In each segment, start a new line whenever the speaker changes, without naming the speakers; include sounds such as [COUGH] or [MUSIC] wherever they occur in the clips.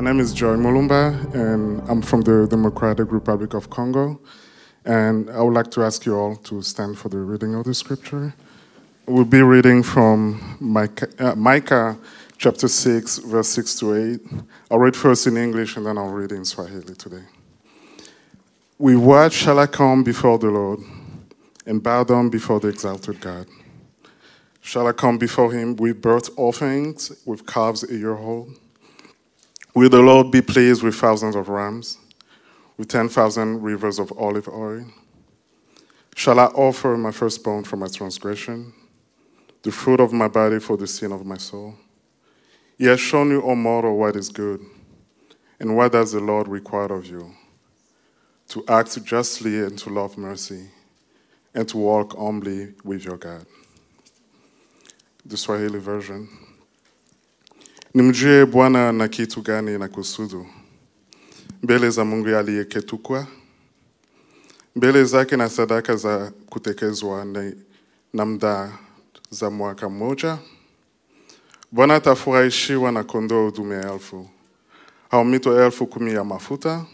My name is Joy Mulumba, and I'm from the Democratic Republic of Congo. And I would like to ask you all to stand for the reading of the scripture. We'll be reading from Micah, uh, Micah chapter 6, verse 6 to 8. I'll read first in English and then I'll read in Swahili today. With what shall I come before the Lord and bow down before the exalted God? Shall I come before him with burnt offerings, with calves a year old? Will the Lord be pleased with thousands of rams, with 10,000 rivers of olive oil? Shall I offer my firstborn for my transgression, the fruit of my body for the sin of my soul? He has shown you, O mortal, what is good, and what does the Lord require of you? To act justly and to love mercy, and to walk humbly with your God. The Swahili version. Nimjue Bwana na kitu gani na kusudu mbele za Mungu aliyeketukwa, mbele zake na sadaka za kutekezwa na, mdaa za mwaka mmoja. Bwana atafurahishiwa na kondoo dume elfu au mito elfu kumi ya mafuta.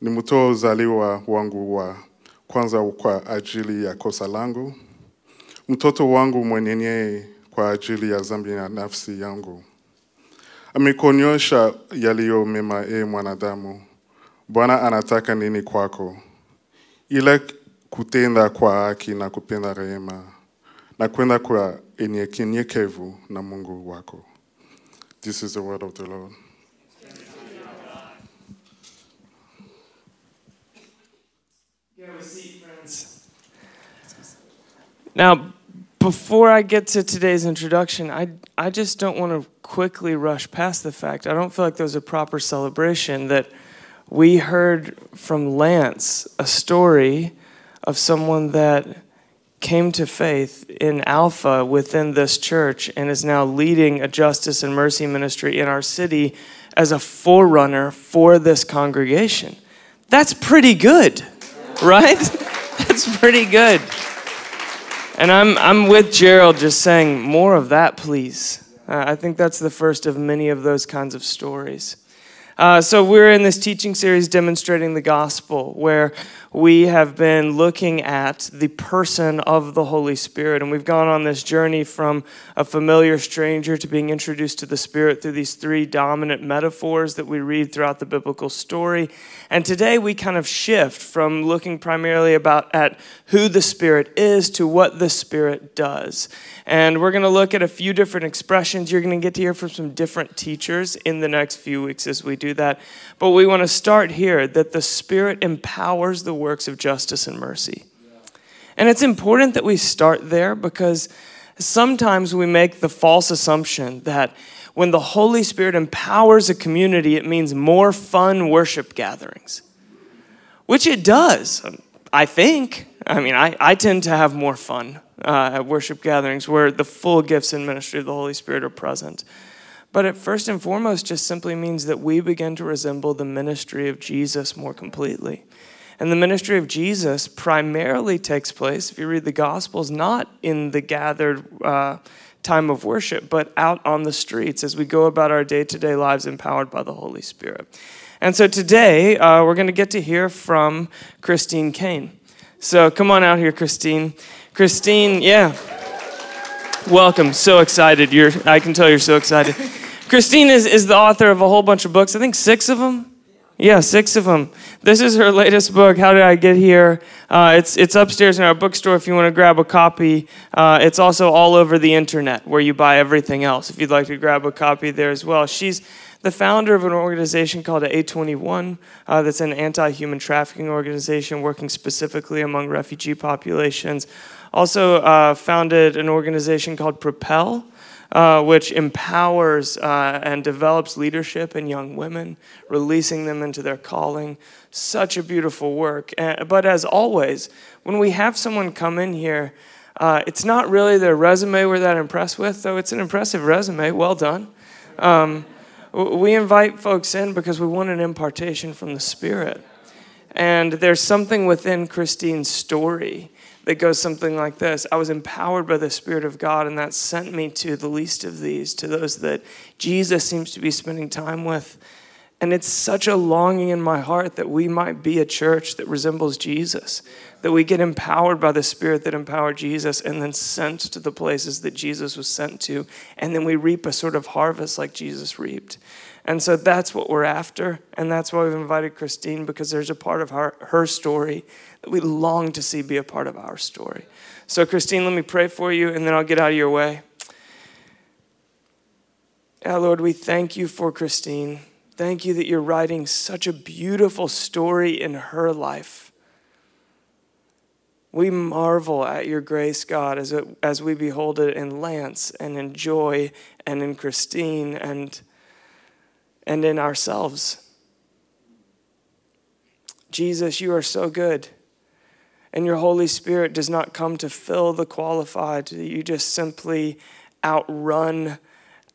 Ni mtoa uzaliwa wangu wa kwanza kwa ajili ya kosa langu, mtoto wangu mwenyewe kwa ajili ya dhambi ya nafsi yangu. Amekuonyesha yaliyo mema, e mwanadamu. Bwana anataka nini kwako? Ila kutenda kwa haki na kupenda rehema na kwenda kwa enyekenyekevu na Mungu wako. This is the word of the Lord.
Now, before I get to today's introduction, I, I just don't want to quickly rush past the fact. I don't feel like there was a proper celebration that we heard from Lance a story of someone that came to faith in Alpha within this church and is now leading a justice and mercy ministry in our city as a forerunner for this congregation. That's pretty good, right? [LAUGHS] That's pretty good. And I'm, I'm with Gerald just saying, more of that, please. Uh, I think that's the first of many of those kinds of stories. Uh, so, we're in this teaching series demonstrating the gospel, where we have been looking at the person of the Holy Spirit. And we've gone on this journey from a familiar stranger to being introduced to the Spirit through these three dominant metaphors that we read throughout the biblical story. And today we kind of shift from looking primarily about at who the Spirit is to what the Spirit does. And we're going to look at a few different expressions. You're going to get to hear from some different teachers in the next few weeks as we do that. But we want to start here that the Spirit empowers the works of justice and mercy. And it's important that we start there because sometimes we make the false assumption that when the Holy Spirit empowers a community, it means more fun worship gatherings, which it does, I think. I mean, I, I tend to have more fun uh, at worship gatherings where the full gifts and ministry of the Holy Spirit are present. But it first and foremost just simply means that we begin to resemble the ministry of Jesus more completely. And the ministry of Jesus primarily takes place, if you read the Gospels, not in the gathered uh, time of worship, but out on the streets as we go about our day to day lives empowered by the Holy Spirit. And so today, uh, we're going to get to hear from Christine Caine. So come on out here, Christine. Christine, yeah. Welcome. So excited. You're, I can tell you're so excited. Christine is, is the author of a whole bunch of books, I think six of them. Yeah, six of them. This is her latest book, How Did I Get Here? Uh, it's, it's upstairs in our bookstore if you want to grab a copy. Uh, it's also all over the internet where you buy everything else if you'd like to grab a copy there as well. She's the founder of an organization called A21, uh, that's an anti human trafficking organization working specifically among refugee populations. Also, uh, founded an organization called Propel. Uh, which empowers uh, and develops leadership in young women, releasing them into their calling. Such a beautiful work. But as always, when we have someone come in here, uh, it's not really their resume we're that impressed with, though it's an impressive resume. Well done. Um, we invite folks in because we want an impartation from the Spirit. And there's something within Christine's story that goes something like this I was empowered by the Spirit of God, and that sent me to the least of these, to those that Jesus seems to be spending time with. And it's such a longing in my heart that we might be a church that resembles Jesus, that we get empowered by the Spirit that empowered Jesus and then sent to the places that Jesus was sent to. And then we reap a sort of harvest like Jesus reaped. And so that's what we're after. And that's why we've invited Christine because there's a part of her, her story that we long to see be a part of our story. So, Christine, let me pray for you and then I'll get out of your way. Yeah, Lord, we thank you for Christine. Thank you that you're writing such a beautiful story in her life. We marvel at your grace, God, as, it, as we behold it in Lance and in Joy and in Christine and, and in ourselves. Jesus, you are so good. And your Holy Spirit does not come to fill the qualified. You just simply outrun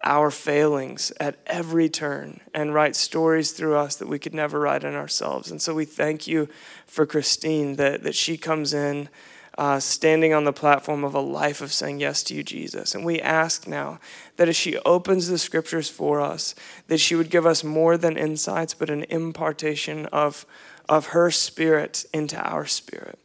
our failings at every turn and write stories through us that we could never write in ourselves. And so we thank you for Christine that, that she comes in uh, standing on the platform of a life of saying yes to you, Jesus. And we ask now that as she opens the scriptures for us, that she would give us more than insights, but an impartation of, of her spirit into our spirit.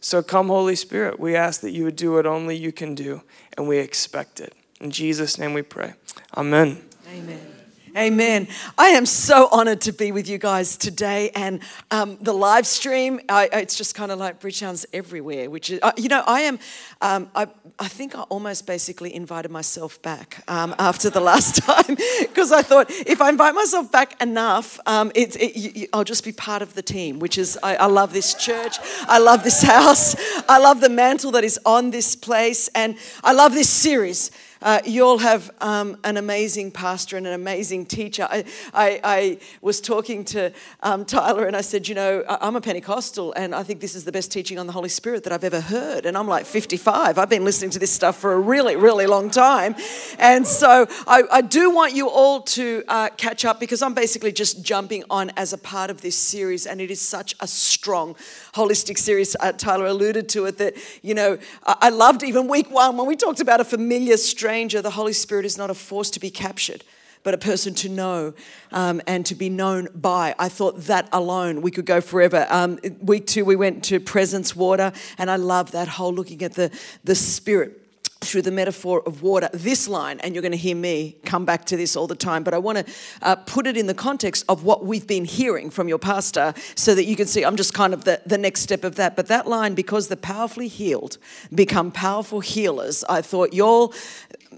So come, Holy Spirit, we ask that you would do what only you can do, and we expect it. In Jesus' name we pray. Amen.
Amen. Amen. I am so honored to be with you guys today. And um, the live stream, I, it's just kind of like Bridgetown's everywhere, which is, uh, you know, I am, um, I, I think I almost basically invited myself back um, after the last [LAUGHS] time because I thought if I invite myself back enough, um, it, it, you, I'll just be part of the team, which is, I, I love this church. I love this [LAUGHS] house. I love the mantle that is on this place. And I love this series. Uh, you all have um, an amazing pastor and an amazing teacher. I, I, I was talking to um, Tyler and I said, You know, I'm a Pentecostal and I think this is the best teaching on the Holy Spirit that I've ever heard. And I'm like 55. I've been listening to this stuff for a really, really long time. And so I, I do want you all to uh, catch up because I'm basically just jumping on as a part of this series. And it is such a strong, holistic series. Uh, Tyler alluded to it that, you know, I, I loved even week one when we talked about a familiar strength stranger, the Holy Spirit is not a force to be captured, but a person to know um, and to be known by. I thought that alone we could go forever. Um, week two, we went to Presence Water, and I love that whole looking at the, the Spirit through the metaphor of water. This line, and you're going to hear me come back to this all the time, but I want to uh, put it in the context of what we've been hearing from your pastor so that you can see I'm just kind of the, the next step of that. But that line, because the powerfully healed become powerful healers, I thought y'all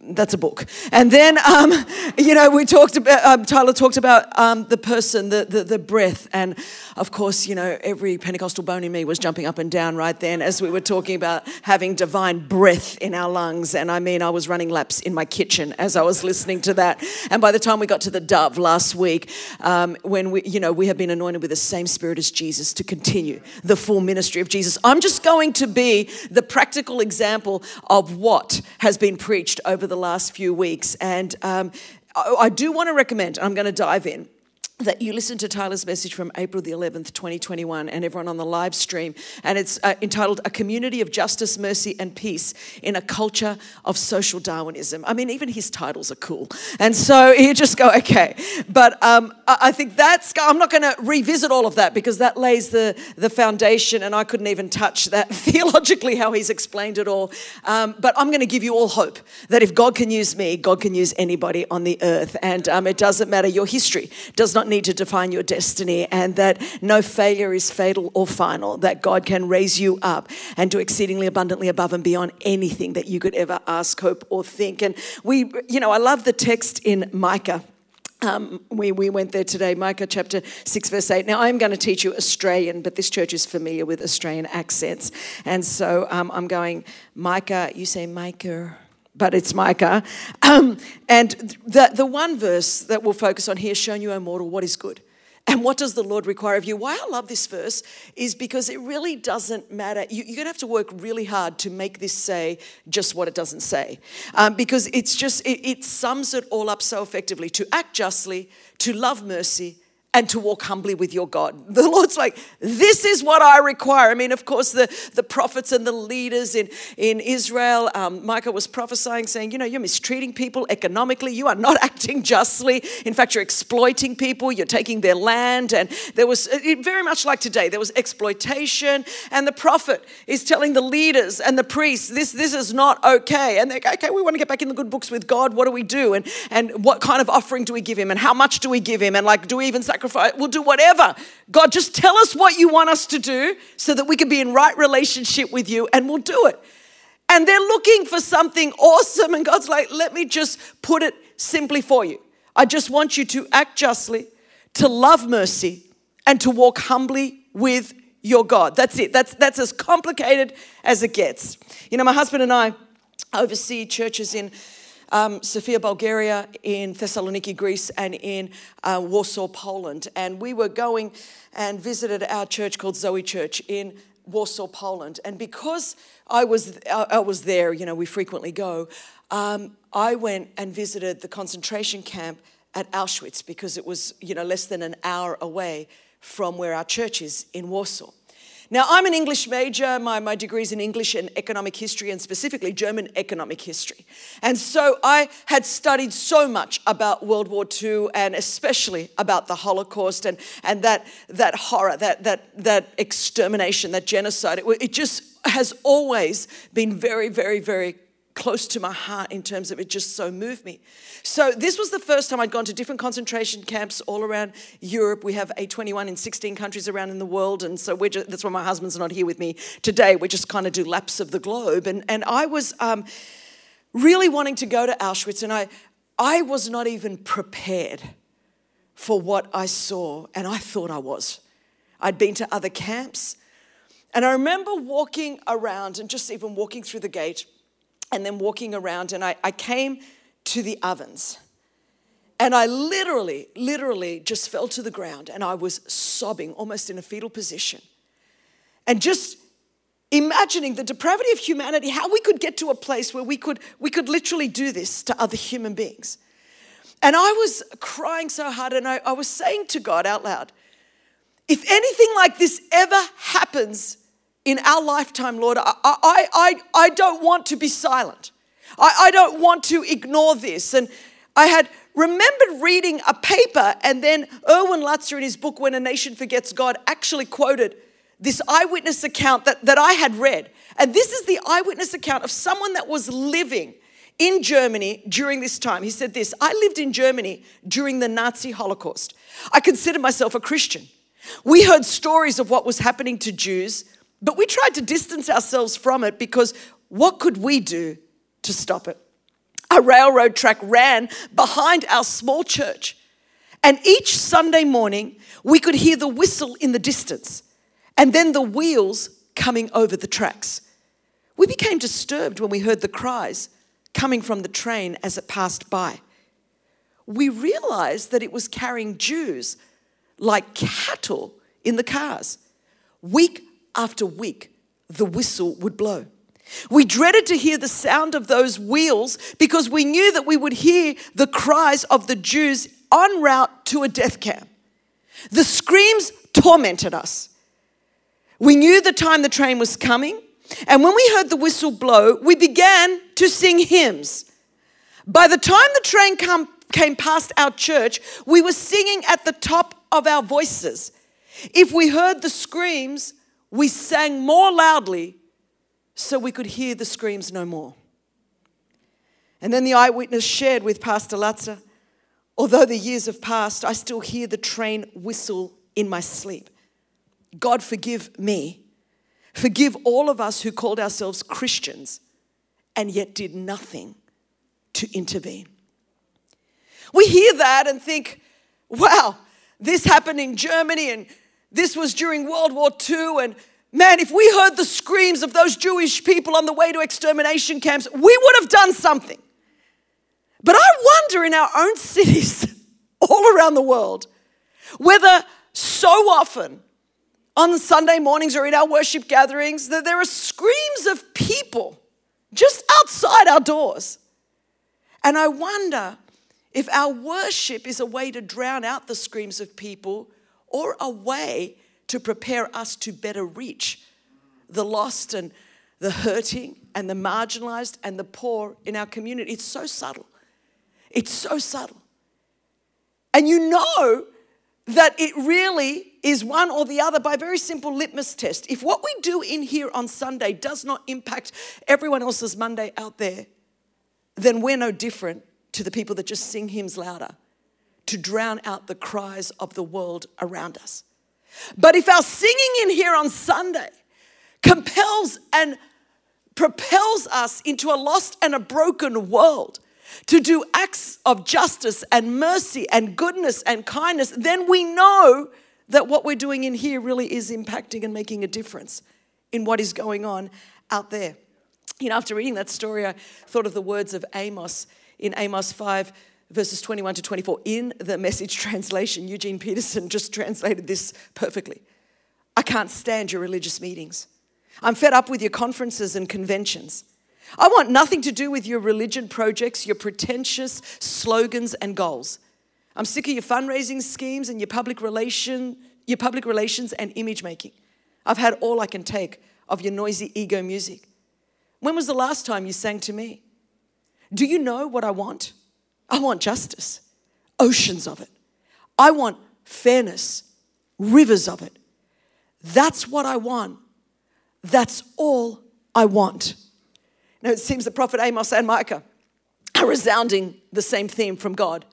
that's a book. And then, um, [LAUGHS] you know, we talked about, um, Tyler talked about um, the person, the, the, the, breath. And of course, you know, every Pentecostal bone in me was jumping up and down right then as we were talking about having divine breath in our lungs. And I mean, I was running laps in my kitchen as I was listening to that. And by the time we got to the dove last week, um, when we, you know, we have been anointed with the same spirit as Jesus to continue the full ministry of Jesus. I'm just going to be the practical example of what has been preached over the the last few weeks. And um, I, I do want to recommend, I'm going to dive in that you listen to Tyler's message from April the 11th, 2021, and everyone on the live stream. And it's uh, entitled A Community of Justice, Mercy, and Peace in a Culture of Social Darwinism. I mean, even his titles are cool. And so [LAUGHS] you just go, okay. But um, I think that's, I'm not going to revisit all of that because that lays the, the foundation, and I couldn't even touch that [LAUGHS] theologically, how he's explained it all. Um, but I'm going to give you all hope that if God can use me, God can use anybody on the earth. And um, it doesn't matter, your history does not not need to define your destiny, and that no failure is fatal or final, that God can raise you up and do exceedingly abundantly above and beyond anything that you could ever ask, hope, or think. And we, you know, I love the text in Micah. Um, we, we went there today, Micah chapter 6, verse 8. Now, I'm going to teach you Australian, but this church is familiar with Australian accents. And so um, I'm going, Micah, you say Micah but it's Micah. Um, and the, the one verse that we'll focus on here, shown you, O mortal, what is good. And what does the Lord require of you? Why I love this verse is because it really doesn't matter. You, are going to have to work really hard to make this say just what it doesn't say. Um, because it's just, it, it sums it all up so effectively to act justly, to love mercy, and to walk humbly with your God. [LAUGHS] The Lord's like, this is what I require. I mean, of course, the, the prophets and the leaders in, in Israel, um, Micah was prophesying, saying, you know, you're mistreating people economically. You are not [LAUGHS] acting justly. In fact, you're exploiting people. You're taking their land. And there was, very much like today, there was exploitation. And the prophet is telling the leaders and the priests, this, this is not okay. And they're like, okay, we want to get back in the good books with God. What do we do? And, and what kind of offering do we give him? And how much do we give him? And like, do we even sacrifice? We'll do whatever. God, just tell us what you want us to do so that we can be in right relationship with you and we'll do it. And they're looking for something awesome. And God's like, let me just put it simply for you. I just want you to act justly, to love mercy, and to walk humbly with your God. That's it. That's, that's as complicated as it gets. You know, my husband and I oversee churches in um, Sofia, Bulgaria, in Thessaloniki, Greece, and in uh, Warsaw, Poland. And we were going and visited our church called Zoe Church in Warsaw, Poland. And because I was, I was there, you know, we frequently go, um, I went and visited the concentration camp at Auschwitz because it was, you know, less than an hour away from where our church is in Warsaw. Now, I'm an English major. My, my degree is in English and economic history, and specifically German economic history. And so I had studied so much about World War II and especially about the Holocaust and, and that, that horror, that, that, that extermination, that genocide. It, it just has always been very, very, very close to my heart in terms of it just so moved me. So this was the first time I'd gone to different concentration camps all around Europe. We have A21 in 16 countries around in the world, and so we're just, that's why my husband's not here with me today. We just kind of do laps of the globe, and and I was um, really wanting to go to Auschwitz, and I I was not even prepared for what I saw, and I thought I was. I'd been to other camps. And I remember walking around and just even walking through the gate and then walking around, and I, I came to the ovens. And I literally, literally just fell to the ground and I was sobbing, almost in a fetal position. And just imagining the depravity of humanity, how we could get to a place where we could, we could literally do this to other human beings. And I was crying so hard, and I, I was saying to God out loud, if anything like this ever happens in our lifetime, Lord, I, I, I, I don't want to be silent. I, I don't want to ignore this. And I had remembered reading a paper, and then Erwin Lutzer in his book, When a Nation Forgets God, actually quoted this eyewitness account that, that I had read. And this is the eyewitness account of someone that was living in Germany during this time. He said this I lived in Germany during the Nazi Holocaust. I considered myself a Christian. We heard stories of what was happening to Jews but we tried to distance ourselves from it because what could we do to stop it? A railroad track ran behind our small church. And each Sunday morning, we could hear the whistle in the distance and then the wheels coming over the tracks. We became disturbed when we heard the cries coming from the train as it passed by. We realized that it was carrying Jews like cattle in the cars. Week after week, the whistle would blow. We dreaded to hear the sound of those wheels because we knew that we would hear the cries of the Jews en route to a death camp. The screams tormented us. We knew the time the train was coming, and when we heard the whistle blow, we began to sing hymns. By the time the train come, came past our church, we were singing at the top of our voices. If we heard the screams, we sang more loudly so we could hear the screams no more. And then the eyewitness shared with Pastor Lutzer, although the years have passed, I still hear the train whistle in my sleep. God forgive me. Forgive all of us who called ourselves Christians and yet did nothing to intervene. We hear that and think, wow, this happened in Germany and this was during World War II, and man, if we heard the screams of those Jewish people on the way to extermination camps, we would have done something. But I wonder in our own [LAUGHS] cities, all around the world, whether so often on Sunday mornings or in our worship gatherings that there are screams of people just outside our doors. And I wonder if our worship is a way to drown out the screams of people or a way to prepare us to better reach the lost and the hurting and the marginalized and the poor in our community, it's so subtle. It's so subtle. And you know that it really is one or the other by a very simple litmus test. If what we do in here on Sunday does not impact everyone else's Monday out there, then we're no different to the people that just sing hymns louder to drown out the cries of the world around us. But if our singing in here on Sunday compels and propels us into a lost and a broken world, to do acts of justice and mercy and goodness and kindness, then we know that what we're doing in here really is impacting and making a difference in what is going on out there. You know, after reading that story, I thought of the words of Amos in Amos 5, verses 21 to 24. In the message [LAUGHS] translation, Eugene Peterson just translated this perfectly. I can't stand your religious meetings. I'm fed up with your conferences and conventions. I want nothing to do with your religion projects, your pretentious slogans and goals. I'm sick of your fundraising schemes and your public relation, your public relations and image making. I've had all I can take of your noisy ego music. When was the last time you sang to me? Do you know what I want? I want justice, oceans of it. I want fairness, rivers of it. That's what I want. That's all I want. Now, it seems the prophet Amos and Micah are resounding the same theme from God.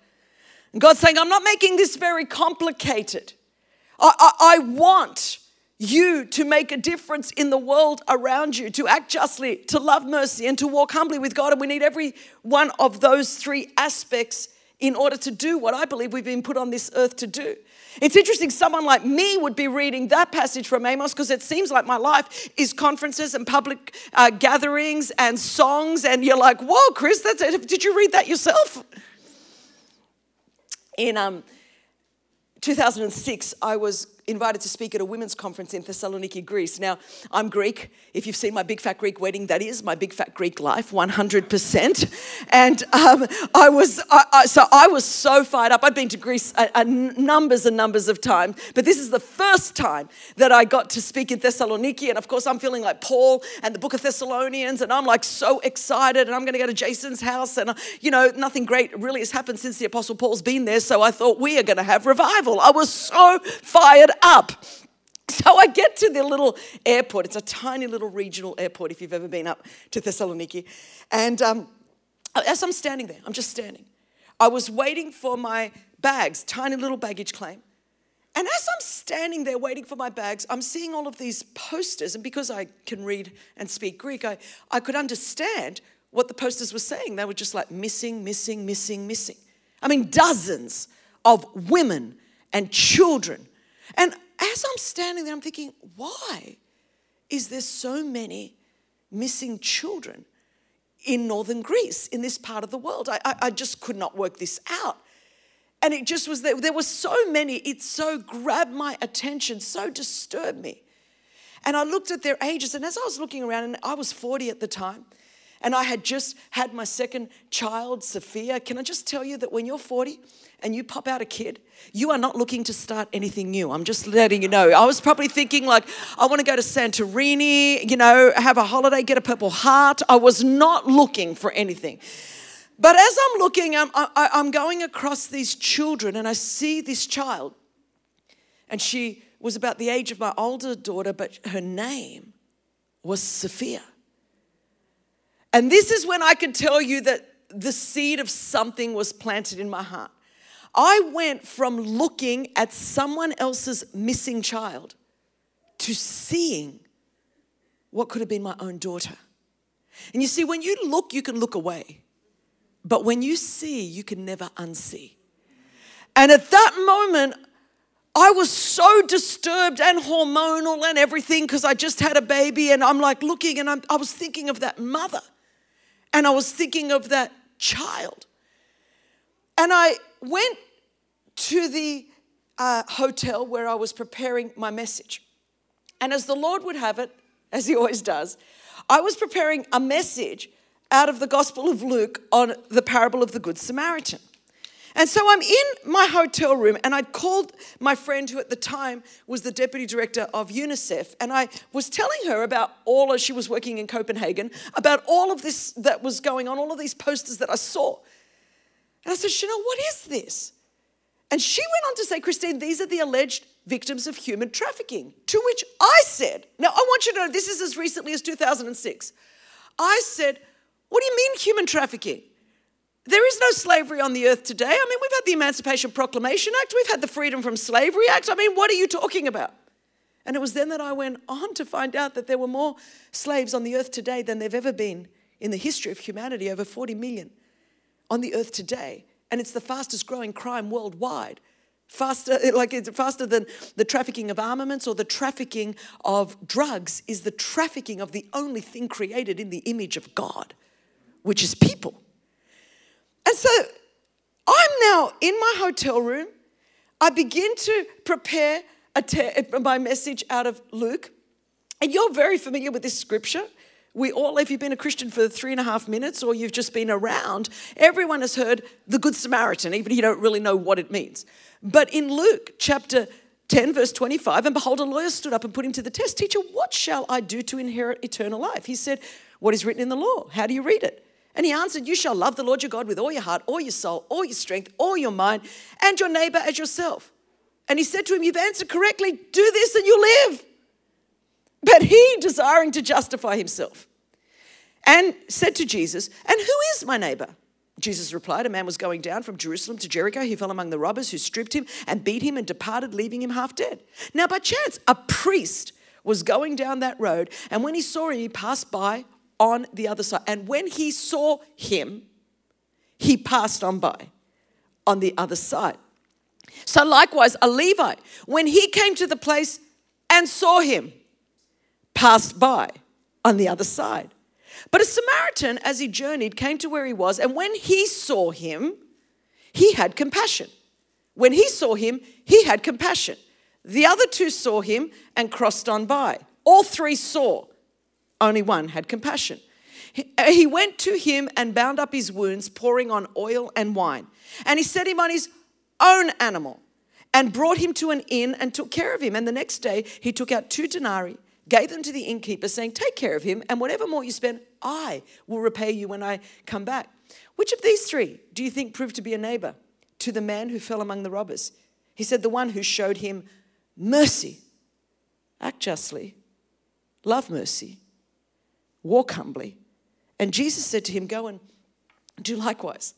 And God's saying, I'm not making this very complicated. I, I, I want you to make a difference in the world around you, to act justly, to love mercy, and to walk humbly with God. And we need every one of those three aspects in order to do what I believe we've been put on this earth to do. It's interesting, someone like me would be reading that passage from Amos because it seems like my life is conferences and public uh, gatherings and songs. And you're like, whoa, Chris, that's it. did you read that yourself? In um, 2006, I was invited to speak at a women's conference in Thessaloniki, Greece. Now, I'm Greek. If you've seen my big fat Greek wedding, that is my big fat Greek life, 100%. And um, I was, I, I, so I was so fired up. I'd been to Greece a, a numbers and numbers of times, but this is the first time that I got to speak in Thessaloniki. And of course, I'm feeling like Paul and the book of Thessalonians, and I'm like so excited. And I'm going to go to Jason's house, and uh, you know, nothing great really has happened since the Apostle Paul's been there. So I thought we are going to have revival. I was so fired up. So I get to the little airport. It's a tiny little regional airport if you've ever been up to Thessaloniki. And um, as I'm standing there, I'm just standing, I was waiting for my bags, tiny little baggage claim. And as I'm standing there waiting for my bags, I'm seeing all of these posters. And because I can read and speak Greek, I, I could understand what the posters were saying. They were just like missing, missing, missing, missing. I mean, dozens of women and children and as I'm standing there, I'm thinking, why is there so many missing children in northern Greece, in this part of the world? I, I, I just could not work this out. And it just was there. There were so many. It so grabbed my attention, so disturbed me. And I looked at their ages, and as I was looking around, and I was 40 at the time, and I had just had my second child, Sophia. Can I just tell you that when you're 40, and you pop out a kid, you are not looking to start anything new. I'm just letting you know. I was probably thinking, like, I want to go to Santorini, you know, have a holiday, get a Purple Heart. I was not looking for anything. But as I'm looking, I'm, I, I'm going across these children and I see this child. And she was about the age of my older daughter, but her name was Sophia. And this is when I can tell you that the seed of something was planted in my heart. I went from looking at someone else's missing child to seeing what could have been my own daughter. And you see, when you look, you can look away. But when you see, you can never unsee. And at that moment, I was so disturbed and hormonal and everything because I just had a baby. And I'm like looking and I'm, i was thinking of that mother and I was thinking of that child. And I went to the uh, hotel where I was preparing my message. And as the Lord would have it, as He always does, I was preparing a message out of the Gospel of Luke on the parable of the Good Samaritan. And so I'm in my hotel room, and I'd called my friend, who at the time was the deputy director of UNICEF, and I was telling her about all of, she was working in Copenhagen, about all of this that was going on, all of these posters that I saw. And I said, Chanel, what is this? And she went on to say, Christine, these are the alleged victims of human trafficking. To which I said, now I want you to know this is as recently as 2006. I said, What do you mean human trafficking? There is no slavery on the earth today. I mean, we've had the Emancipation Proclamation Act, we've had the Freedom from Slavery Act. I mean, what are you talking about? And it was then that I went on to find out that there were more slaves on the earth today than there've ever been in the history of humanity, over 40 million on the earth today. And it's the fastest growing crime worldwide. Faster, [LAUGHS] like it's faster than the trafficking of armaments or the trafficking of drugs, is the trafficking of the only thing created in the image of God, which is people. And so I'm now in my hotel room. I begin to prepare te- my message out of Luke. And you're very familiar with this scripture. We all, if you've been a Christian for three and a half minutes or you've just been around, everyone has heard the Good Samaritan, even if you don't really know what it means. But in Luke chapter 10, verse 25, and behold, a lawyer stood up and put him to the test. Teacher, what shall I do to inherit eternal life? He said, What is written in the law? How do you read it? And he answered, You shall love the Lord your God with all your heart, all your soul, all your strength, all your mind, and your neighbor as yourself. And he said to him, You've answered correctly. Do this and you'll live. But he, desiring to justify himself, and said to Jesus, And who is my neighbor? Jesus replied, A man was going down from Jerusalem to Jericho. He fell among the robbers who stripped him and beat him and departed, leaving him half dead. Now, by chance, a priest was going down that road, and when he saw him, he passed by on the other side. And when he saw him, he passed on by on the other side. So, likewise, a Levite, when he came to the place and saw him, passed by on the other side. But a Samaritan, as he journeyed, came to where he was, and when he saw him, he had compassion. When he saw him, he had compassion. The other two saw him and crossed on by. All three saw, only one had compassion. He uh, went to him and bound up his wounds, pouring on oil and wine. And he set him on his own animal and brought him to an inn and took care of him. And the next day he took out two denarii, gave them to the innkeeper, saying, Take care of him, and whatever more you spend, I will repay you when I come back. Which of these three do you think proved to be a neighbor to the man who fell among the robbers? He said, The one who showed him mercy. Act justly, love mercy, walk humbly. And Jesus said to him, Go and do likewise.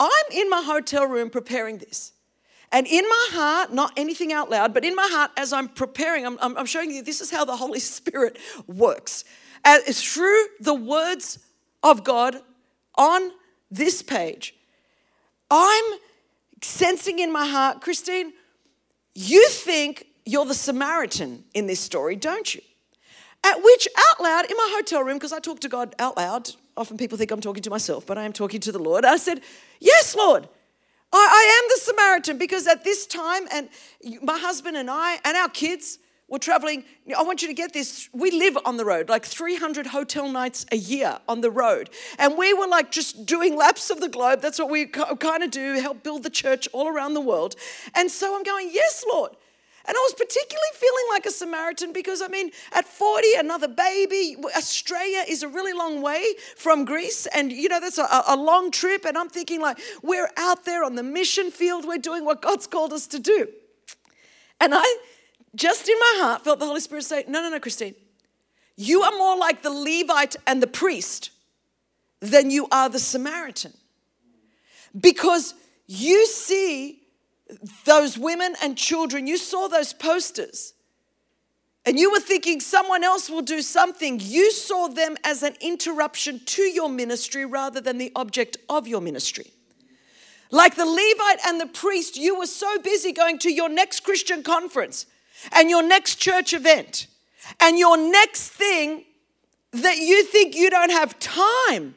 I'm in my hotel room preparing this. And in my heart, not anything out loud, but in my heart, as I'm preparing, I'm, I'm showing you this is how the Holy [LAUGHS] Spirit works. As, through the words of God on this page, I'm sensing in my heart, Christine, you think you're the Samaritan in this story, don't you? At which, out loud, in my hotel room, because I talk to God out loud, often people think I'm talking to myself, but I am talking to the Lord. I said, Yes, Lord. I, I am the Samaritan because at this time, and my husband and I and our kids were traveling. I want you to get this. We live on the road, like 300 hotel nights a year on the road. And we were like just doing laps of the globe. That's what we kind of do, help build the church all around the world. And so I'm going, Yes, Lord. And I was particularly feeling like a Samaritan because, I mean, at 40, another baby, Australia is a really long way from Greece. And, you know, that's a, a long trip. And I'm thinking, like, we're out there on the mission field, we're doing what God's called us to do. And I just in my heart felt the Holy Spirit say, No, no, no, Christine. You are more like the Levite and the priest than you are the Samaritan. Because you see those women and children, you saw those posters, and you were thinking someone else will do something. You saw them as an interruption to your ministry rather than the object of your ministry. Like the Levite and the priest, you were so busy going to your next Christian conference and your next church event and your next thing that you think you don't have time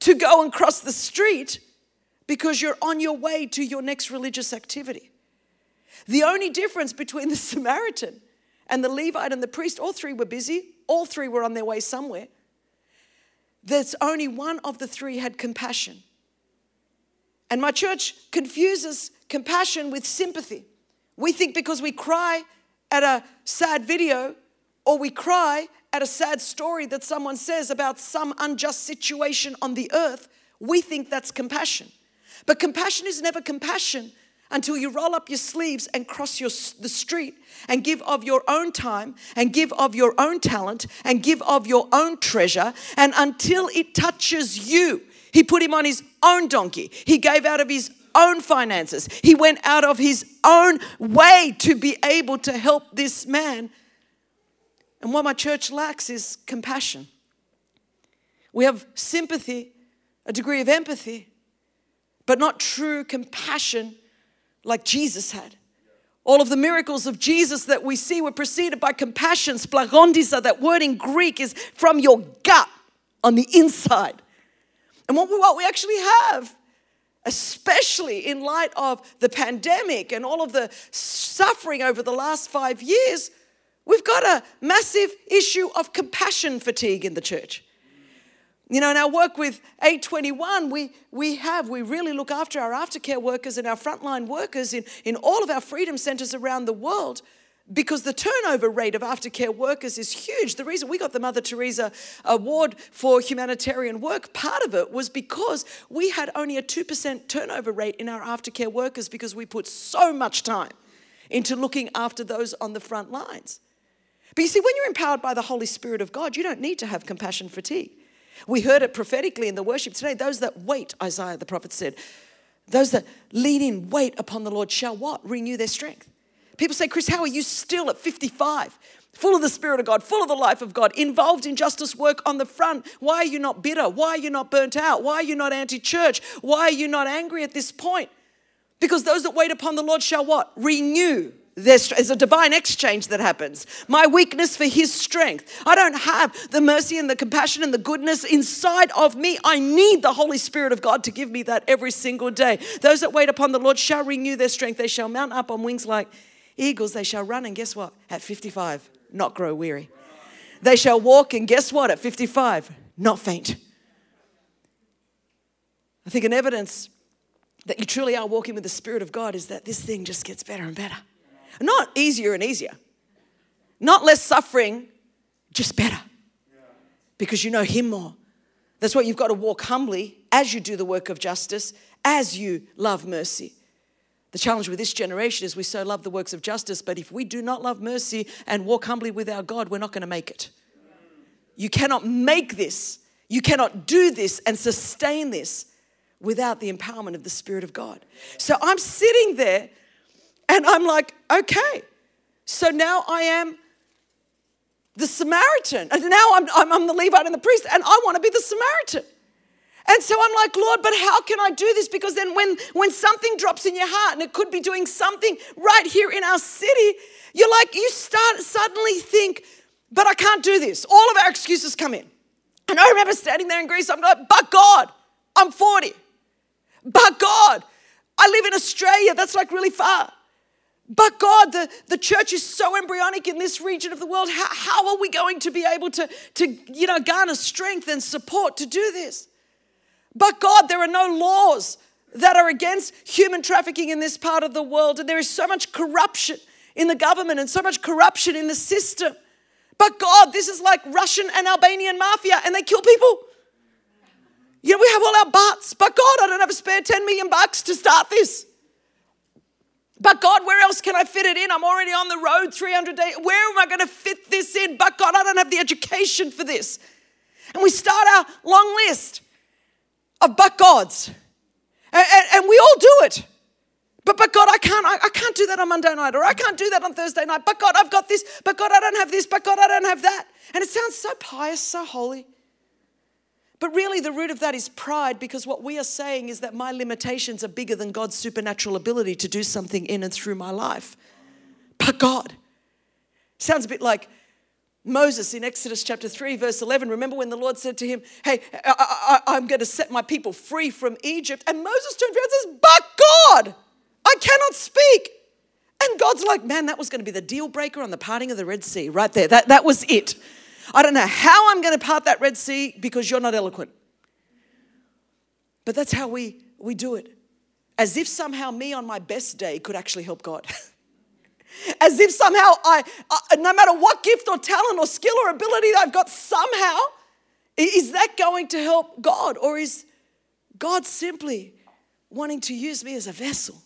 to go and cross the street because you're on your way to your next religious activity. The only difference between the [LAUGHS] Samaritan and the Levite and the priest, all three were busy, all three were on their way somewhere. There's only one of the three had compassion. And my church confuses compassion with sympathy. We think because we cry at a sad video or we cry at a sad story that someone says about some unjust situation on the earth, we think that's compassion. But compassion is never compassion until you roll up your sleeves and cross your, the street and give of your own time and give of your own talent and give of your own treasure and until it touches you. He put him on his own donkey. He gave out of his own finances. He went out of his own way to be able to help this man. And what my church lacks is compassion. We have sympathy, a degree of empathy, but not true compassion like Jesus had. All of the miracles of Jesus that we see were preceded by compassion. Splagondisa, that word in Greek is from your gut on the inside. And what we, what we actually have, especially in light of the pandemic and all of the suffering over the last five years, we've got a massive issue of compassion fatigue in the church. You know, in our work with A21, we, we have, we really look after our aftercare workers and our frontline workers in, in all of our freedom centers around the world because the turnover rate of aftercare workers is huge. The reason we got the Mother Teresa Award for humanitarian work, part of it was because we had only a 2% turnover rate in our aftercare workers because we put so much time into looking after those on the front lines. But you see, when you're empowered by the Holy Spirit of God, you don't need to have compassion fatigue. We heard it prophetically in the worship today. Those that wait, Isaiah the prophet said, those that lean in, wait upon the Lord shall what? Renew their strength. People say, Chris, how are you still at 55? Full of the Spirit of God, full of the life of God, involved in justice work on the front. Why are you not bitter? Why are you not burnt out? Why are you not anti church? Why are you not angry at this point? Because those that wait upon the Lord shall what? Renew there's, there's a divine exchange that happens. My weakness for His strength. I don't have the mercy and the compassion and the goodness inside of me. I need the Holy Spirit of God to give me that every single day. Those that wait upon the Lord shall renew their strength. They shall mount up on wings like eagles. They shall run, and guess what? At 55, not grow weary. They shall walk, and guess what? At 55, not faint. I think an evidence that you truly are walking with the Spirit of God is that this thing just gets better and better. Not easier and easier, not less suffering, just better because you know Him more. That's why you've got to walk humbly as you do the work of justice, as you love mercy. The challenge with this generation is we so love the works of justice, but if we do not love mercy and walk humbly with our God, we're not going to make it. You cannot make this, you cannot do this and sustain this without the empowerment of the Spirit of God. So I'm sitting there and I'm like, okay. So now I am the Samaritan. And now I'm, I'm, I'm, the Levite and the priest, and I want to be the Samaritan. And so I'm like, Lord, but how can I do this? Because then when, when something drops in your heart, and it could be doing something right here in our city, you're like, you start suddenly think, but I can't do this. All of our excuses come in. And I remember standing there in Greece, I'm like, but God, I'm 40. But God, I live in Australia, that's like really far. But God, the, the church is so embryonic in this region of the world. How, how are we going to be able to, to you know, garner strength and support to do this? But God, there are no laws that are against human trafficking in this part of the world. And there is so much corruption in the government and so much corruption in the system. But God, this is like Russian and Albanian mafia, and they kill people. You know, we have all our butts, but God, I don't have a spare 10 million bucks to start this. But God, where else can I fit it in? I'm already on the road 300 days. Where am I going to fit this in? But God, I don't have the education for this. And we start our long list of but gods. And, and, and we all do it. But, but God, I can't, I, I can't do that on Monday night, or I can't do that on Thursday night. But God, I've got this. But God, I don't have this. But God, I don't have that. And it sounds so pious, so holy. But really, the root of that is pride because what we are saying is that my limitations are bigger than God's supernatural ability to do something in and through my life. But God. Sounds a bit like Moses in Exodus chapter 3, verse 11. Remember when the Lord said to him, Hey, I, am going to set my people free from Egypt. And Moses turned around and says, But God, I cannot speak. And God's like, Man, that was going to be the deal breaker on the parting of the Red Sea right there. That, that was it. I don't know how I'm going to part that Red Sea because you're not eloquent. But that's how we, we do it. as if somehow me on my best day could actually help God. [LAUGHS] as if somehow I, I, no matter what gift or talent or skill or ability I've got, somehow, is that going to help God? Or is God simply wanting to use me as a vessel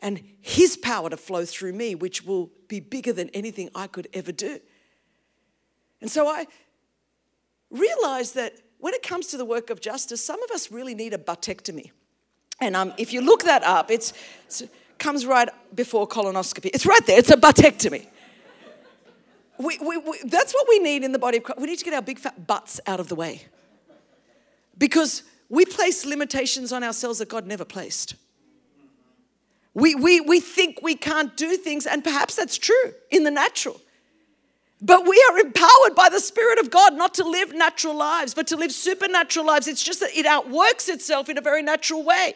and His power to flow through me, which will be bigger than anything I could ever do? And so I realized that when it comes to the work of justice, some of us really need a buttectomy. And um, if you look that up, it's comes right before colonoscopy. It's right there. It's a buttectomy. We, we, we, that's what we need in the body of Christ. We need to get our big fat butts out of the way. Because we place limitations on ourselves that God never placed. We, we, we think we can't do things, and perhaps that's true in the natural. But we are empowered by the Spirit of God not to live natural lives, but to live supernatural lives. It's just that it outworks itself in a very natural way.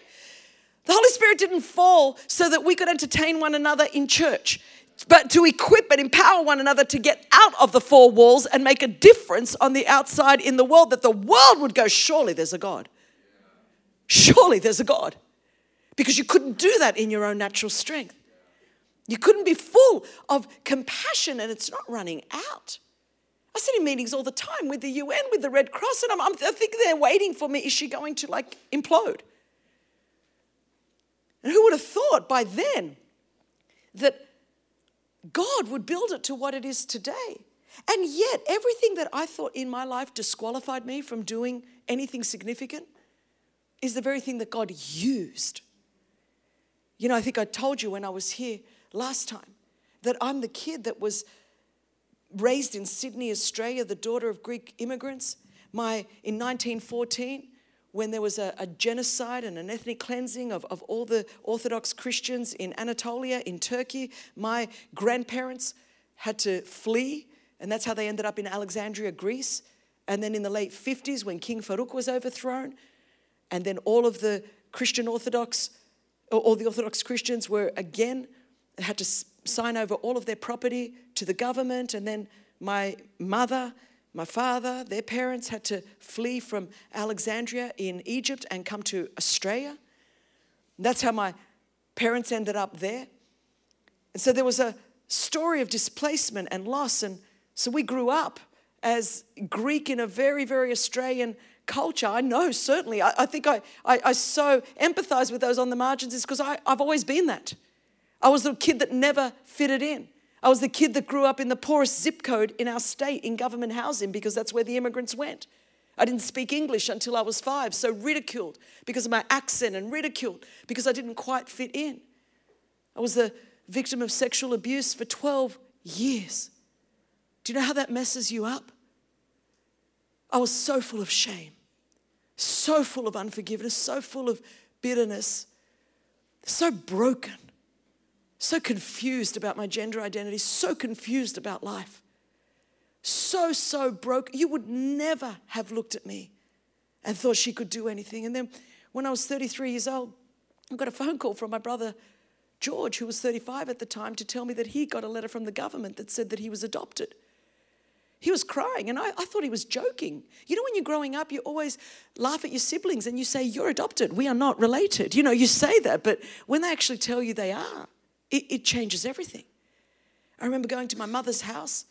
The Holy Spirit didn't fall so that we could entertain one another in church, but to equip and empower one another to get out of the four walls and make a difference on the outside in the world, that the world would go, Surely there's a God. Surely there's a God. Because you couldn't do that in your own natural strength. You couldn't be full of compassion and it's not running out. I sit in meetings all the time with the UN, with the Red Cross, and I'm, I'm, I think they're waiting for me. Is she going to like implode? And who would have thought by then that God would build it to what it is today? And yet, everything that I thought in my life disqualified me from doing anything significant is the very thing that God used. You know, I think I told you when I was here last time that I'm the kid that was raised in Sydney, Australia, the daughter of Greek immigrants. My, in 1914, when there was a, a, genocide and an ethnic cleansing of, of all the Orthodox Christians in Anatolia, in Turkey, my grandparents had to flee, and that's how they ended up in Alexandria, Greece. And then in the late 50s, when King Farouk was overthrown, and then all of the Christian Orthodox, all the Orthodox Christians were again had to sign over all of their property to the government. And then my mother, my father, their parents had to flee from Alexandria in Egypt and come to Australia. That's how my parents ended up there. And so there was a story of displacement and loss. And so we grew up as Greek in a very, very Australian culture. I know, certainly. I, I think I, I, I, so empathize with those on the margins is because I've always been that. I was the kid that never fitted in. I was the kid that grew up in the poorest zip code in our state in government housing because that's where the immigrants went. I didn't speak English until I was five, so ridiculed because of my accent and ridiculed because I didn't quite fit in. I was the victim of sexual abuse for 12 years. Do you know how that messes you up? I was so full of shame, so full of unforgiveness, so full of bitterness, so broken so confused about my gender identity, so confused about life, so, so broke. You would never have looked at me and thought she could do anything. And then when I was 33 years old, I got a phone call from my brother George, who was 35 at the time, to tell me that he got a letter from the government that said that he was adopted. He was crying, and I, I, thought he was joking. You know, when you're growing up, you always laugh at your siblings and you say, You're adopted. We are not related. You know, you say that, but when they actually tell you they are, it, it changes everything. I remember going to my mother's house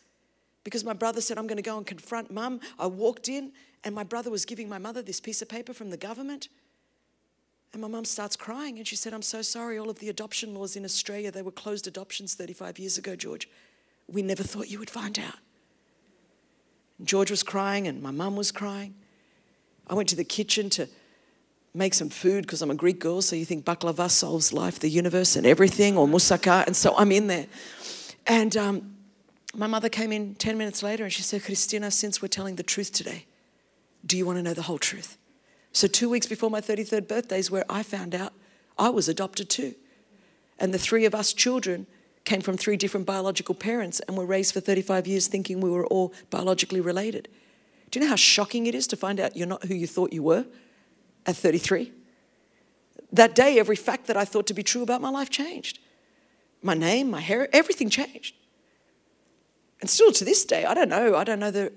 because my brother said, I'm going to go and confront mum. I walked in and my brother was giving my mother this piece of paper from the government. And my mum starts crying and she said, I'm so sorry, all of the adoption laws in Australia, they were closed adoptions 35 years ago, George. We never thought you would find out. And George was crying and my mum was crying. I went to the kitchen to make some food because I'm a Greek girl, so you think baklava solves life, the universe, and everything, or moussaka. And so I'm in there. And um, my mother came in 10 minutes later and she said, Christina, since we're telling the truth today, do you want to know the whole truth? So, two weeks before my 33rd birthday is where I found out I was adopted too. And the three of us children came from three different biological parents and were raised for 35 years thinking we were all biologically related. Do you know how shocking it is to find out you're not who you thought you were? At 33. That day, every fact that I thought to be true about my life changed. My name, my hair, everything changed. And still to this day, I don't know. I don't know the,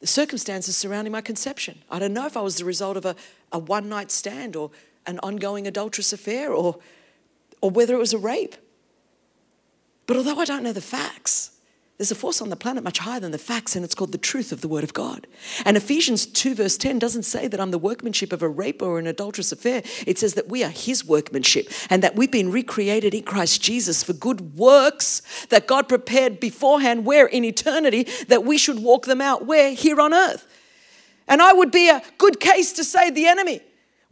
the circumstances surrounding my conception. I don't know if I was the result of a, a one night stand or an ongoing adulterous affair or, or whether it was a rape. But although I don't know the facts, there's a force on the planet much higher than the facts, and it's called the truth of the Word of God. And Ephesians 2, verse 10 doesn't say that I'm the workmanship of a rape or an adulterous affair. It says that we are His workmanship and that we've been recreated in Christ Jesus for good works that God prepared beforehand, where in eternity, that we should walk them out, where here on earth. And I would be a good case to say the enemy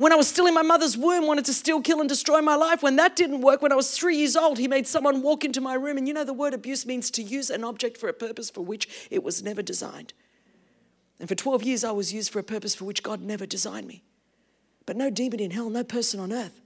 when I was still in my mother's womb, wanted to steal, kill, and destroy my life. When that didn't work, when I was three years old, he made someone walk into my room. And you know, the word abuse means to use an object for a purpose for which it was never designed. And for 12 years, I was used for a purpose for which God never designed me. But no demon in hell, no person on earth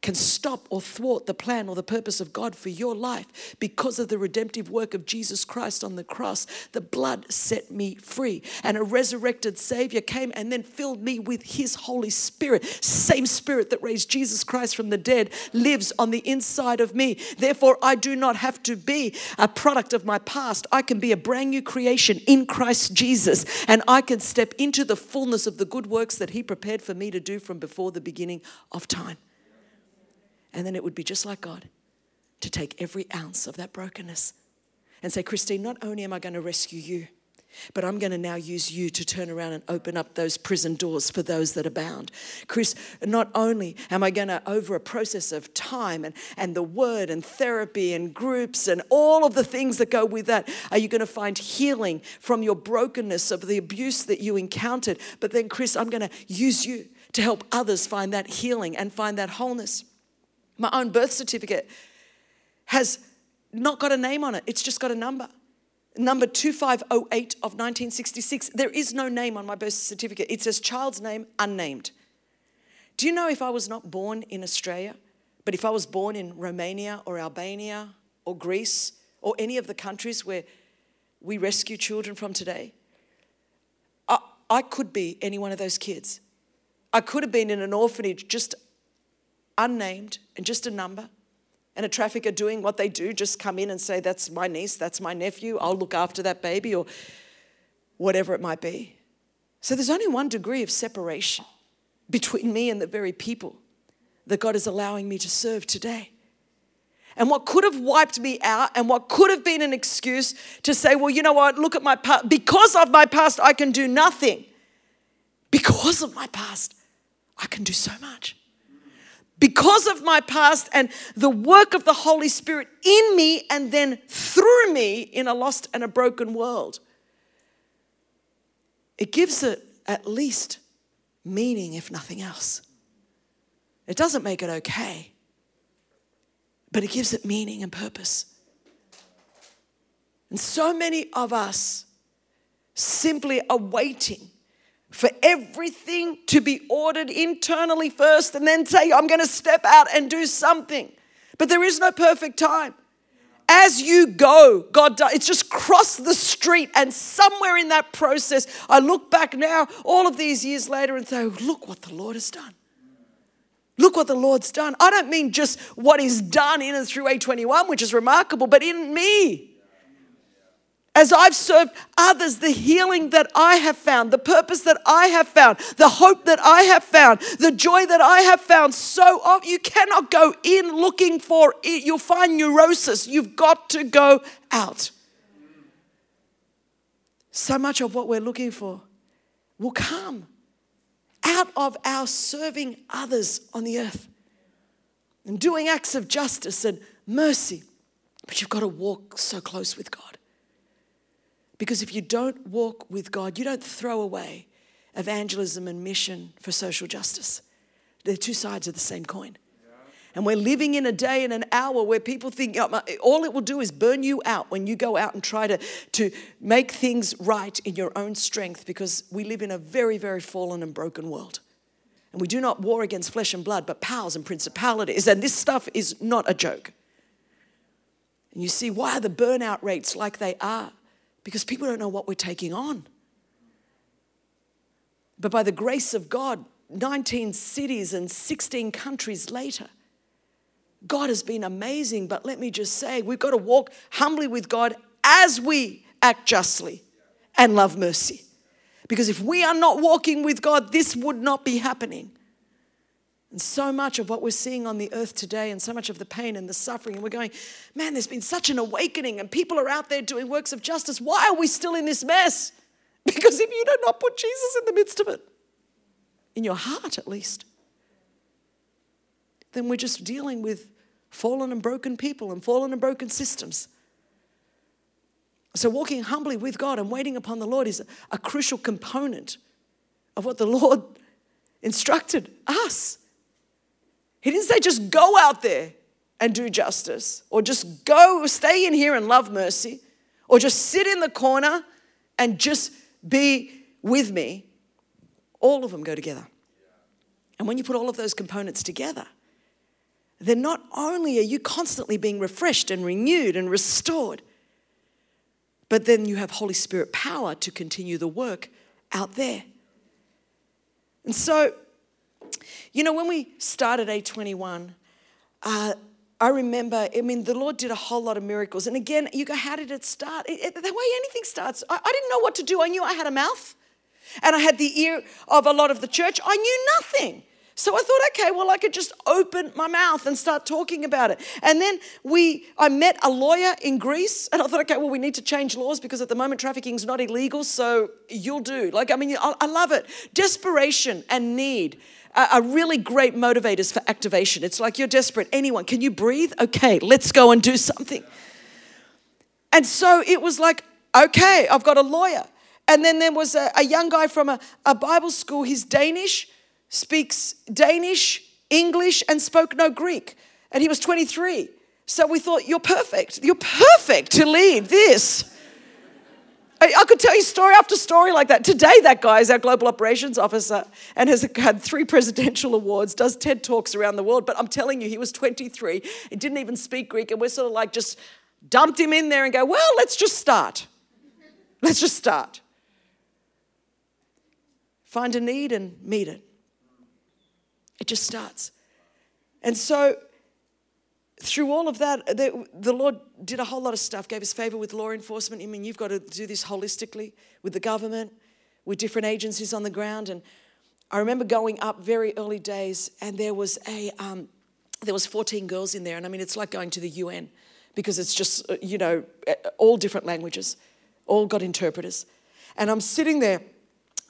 can stop or thwart the plan or the purpose of God for your life because of the redemptive work of Jesus Christ on the cross. The blood set me free, and a resurrected Savior came and then filled me with His Holy Spirit. Same Spirit that raised Jesus Christ from the dead lives on the inside of me. Therefore, I do not have to be a product of my past. I can be a brand new creation in Christ Jesus, and I can step into the fullness of the good works that He prepared for me to do from before the beginning of time. And then it would be just like God to take every ounce of that brokenness and say, Christine, not only am I going to rescue you, but I'm going to now use you to turn around and open up those prison doors for those that are bound. Chris, not only am I going to, over a process of time and, and the word and therapy and groups and all of the things that go with that, are you going to find healing from your brokenness of the abuse that you encountered? But then, Chris, I'm going to use you to help others find that healing and find that wholeness. My own birth certificate has not got a name on it, it's just got a number. Number 2508 of 1966. There is no name on my birth certificate. It says child's name unnamed. Do you know if I was not born in Australia, but if I was born in Romania or Albania or Greece or any of the countries where we rescue children from today, I, I could be any one of those kids. I could have been in an orphanage just unnamed and just a number. And a trafficker doing what they do, just come in and say, That's my niece, that's my nephew, I'll look after that baby, or whatever it might be. So there's only one degree of separation between me and the very people that God is allowing me to serve today. And what could have wiped me out and what could have been an excuse to say, well, you know what, look at my past, because of my past, I can do nothing. Because of my past, I can do so much because of my past and the work of the Holy Spirit in me and then through me in a lost and a broken world. It gives it at least meaning, if nothing else. It doesn't make it okay, but it gives it meaning and purpose. And so many of us simply are waiting for everything to be ordered internally first and then say, I'm going to step out and do something. But there is no perfect time. As you go, God does, it's just cross the street, and somewhere in that process, I look back now, all of these years later, and say, Look what the Lord has done. Look what the Lord's done. I don't mean just what He's done in and through A21, which is remarkable, but in me as I've served others, the healing that I have found, the purpose that I have found, the hope that I have found, the joy that I have found, so often you cannot go in looking for it. You'll find neurosis. You've got to go out. So much of what we're looking for will come out of our serving others on the earth and doing acts of justice and mercy. But you've got to walk so close with God. Because if you don't walk with God, you don't throw away evangelism and mission for social justice. They're two sides of the same coin. And we're living in a day and an hour where people think oh, all it will do is burn you out when you go out and try to, to make things right in your own strength because we live in a very, very fallen and broken world. And we do not war against flesh and blood, but powers and principalities. And this stuff is not a joke. And you see why are the burnout rates like they are? Because people don't know what we're taking on. But by the grace of God, 19 cities and 16 countries later, God has been amazing. But let me just say, we've got to walk humbly with God as we act justly and love mercy. Because if we are not walking with God, this would not be happening. And so much of what we're seeing on the earth today, and so much of the pain and the suffering, and we're going, man, there's been such an awakening, and people are out there doing works of justice. Why are we still in this mess? [LAUGHS] Because if you do not put Jesus in the midst of it, in your heart at least, then we're just dealing with fallen and broken people and fallen and broken systems. So, walking humbly with God and waiting upon the Lord is a crucial component of what the [LAUGHS] Lord instructed us. He didn't say just go out there and do justice, or just go, stay in here and love mercy, or just sit in the corner and just be with me. All of them go together. And when you put all of those components together, then not only are you constantly being refreshed and renewed and restored, but then you have Holy Spirit power to continue the work out there. And so, you know, when we started A21, uh, I remember, I mean, the Lord did a whole lot of miracles. And again, you go, how did it start? It, it, the way anything starts, I, I didn't know what to do. I knew I had a mouth and I had the ear of a lot of the church. I knew nothing. So I thought, okay, well, I could just open my mouth and start talking about it. And then we, I met a lawyer in Greece, and I thought, okay, well, we need to change laws because at the moment trafficking is not illegal, so you'll do. Like, I mean, I, I love it. Desperation and need are really great motivators for activation. It's like you're desperate. Anyone, can you breathe? Okay, let's go and do something. And so it was like, okay, I've got a lawyer. And then there was a, a young guy from a, a Bible school, he's Danish speaks Danish, English, and spoke no Greek. And he was 23. So we thought, you're perfect. You're perfect to lead this. I, I could tell you story after story like that. Today, that guy is our global operations officer and has had three presidential awards, does TED Talks around the world. But I'm telling you, he was 23. He didn't even speak Greek. And we're sort of like just dumped him in there and go, well, let's just start. Let's just start. Find a need and meet it. It just starts. And so, through all of that, the, the, Lord did a whole lot of stuff, gave us favor with law enforcement. I mean, you've got to do this holistically with the government, with different agencies on the ground. And I remember going up very early days, and there was a um, there was 14 girls in there, and I mean, it's like going to the UN because it's just uh, you know all different languages, all got interpreters, and I'm sitting there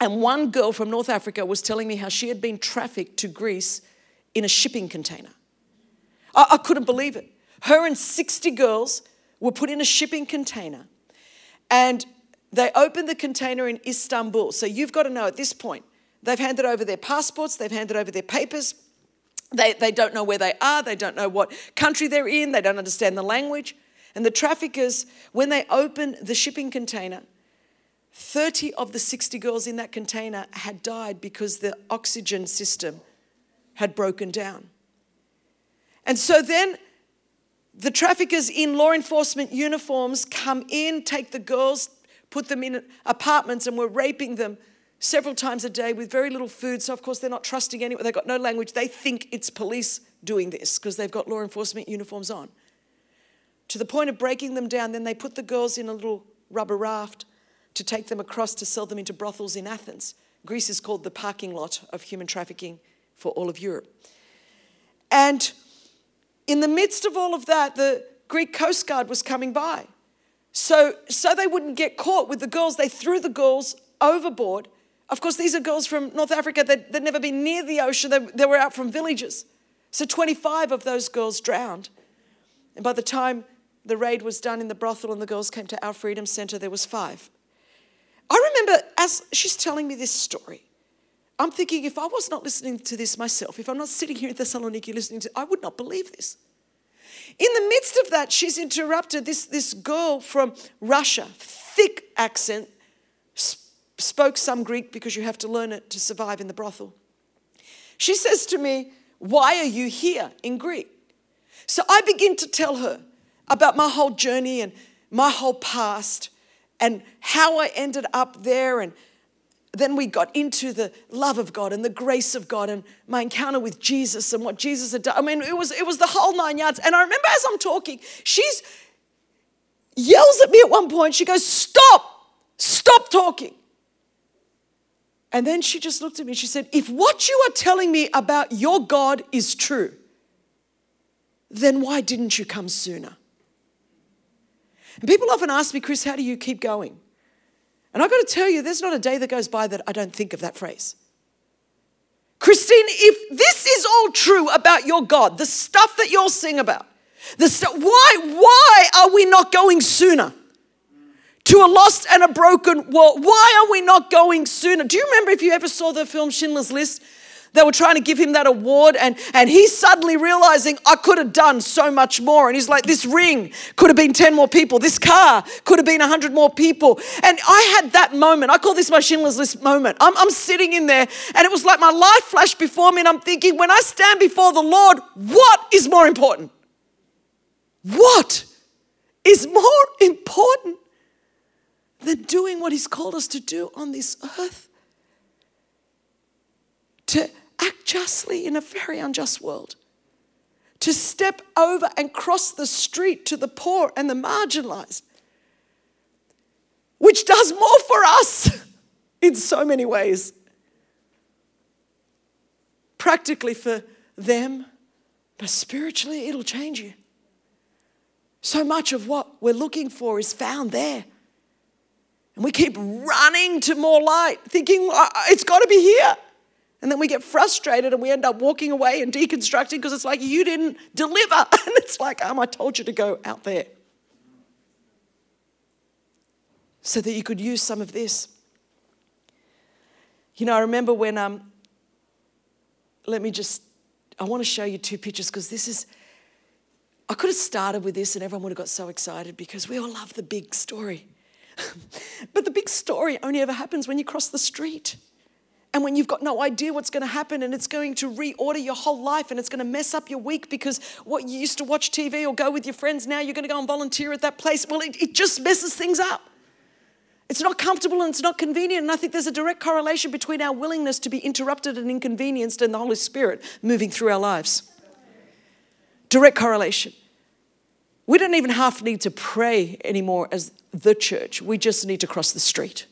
and one girl from North Africa was telling me how she had been trafficked to Greece in a shipping container. I, I couldn't believe it. Her and 60 girls were put in a shipping container and they opened the container in Istanbul. So you've got to know at this point, they've handed over their passports, they've handed over their papers. They, they don't know where they are, they don't know what country they're in, they don't understand the language. And the traffickers, when they opened the shipping container, 30 of the 60 girls in that container had died because the oxygen system had broken down. And so then the traffickers in law enforcement uniforms come in, take the girls, put them in apartments, and were raping them several times a day with very little food. So, of course, they're not trusting anyone. They've got no language. They think it's police doing this because they've got law enforcement uniforms on. To the point of breaking them down, then they put the girls in a little rubber raft to take them across to sell them into brothels in Athens. Greece is called the parking lot of human trafficking for all of Europe. And in the midst of all of that, the Greek Coast Guard was coming by. So, so they wouldn't get caught with the girls, they threw the girls overboard. Of course, these are girls from North Africa they'd never been near the ocean, they, they were out from villages. So 25 of those girls drowned. And by the time the raid was done in the brothel and the girls came to our Freedom Center, there was five. I remember as she's telling me this story, I'm thinking if I was not listening to this myself, if I'm not sitting here in Thessaloniki listening to I would not believe this. In the midst of that, she's interrupted this, this girl from Russia, thick accent, spoke some Greek because you have to learn it to survive in the brothel. She says to me, Why are you here in Greek? So I begin to tell her about my whole journey and my whole past and how I ended up there. And then we got into the love of God and the grace of God and my encounter with Jesus and what Jesus had done. I mean, it was, it was the whole nine yards. And I remember as I'm talking, she's yells at me at one point. She goes, Stop, stop talking. And then she just looked at me she said, If what you are telling me about your God is true, then why didn't you come sooner? And people often ask me, Chris, how do you keep going? And I've got to tell you, there's not a day that goes by that I don't think of that phrase. Christine, if this is all true about your God, the stuff that you'll sing about, the st- why, why are we not going sooner? To a lost and a broken world. Why are we not going sooner? Do you remember if you ever saw the film Schindler's List? They were trying to give him that award, and, and he's suddenly realizing, I could have done so much more. And he's like, This ring could have been 10 more people. This car could have been 100 more people. And I had that moment. I call this my Schindler's List moment. I'm, I'm sitting in there, and it was like my life flashed before me, and I'm thinking, when I stand before the Lord, what is more important? What is more important than doing what He's called us to do on this earth? to act justly in a very unjust world, to step over and cross the street to the poor and the marginalized, which does more for us [LAUGHS] in so many ways. Practically for them, but spiritually, it'll change you. So much of what we're looking for is found there. And we keep running to more light, thinking uh, it's got to be here. And then we get frustrated and we end up walking away and deconstructing because it's like, you didn't deliver. [LAUGHS] And it's like, um, I told you to go out there. So that you could use some of this. You know, I remember when, um, let me just, I want to show you two pictures because this is, I could have started with this and everyone would have got so excited because we all love the big story. [LAUGHS] but the big story only ever happens when you cross the street. And when you've got no idea what's going to happen and it's going to reorder your whole life and it's going to mess up your week because what you used to watch TV or go with your friends, now you're going to go and volunteer at that place. Well, it, it just messes things up. It's not comfortable and it's not convenient. And I think there's a direct correlation between our willingness to be interrupted and inconvenienced and the Holy Spirit moving through our lives. Direct correlation. We don't even half need to pray anymore as the church, we just need to cross the street.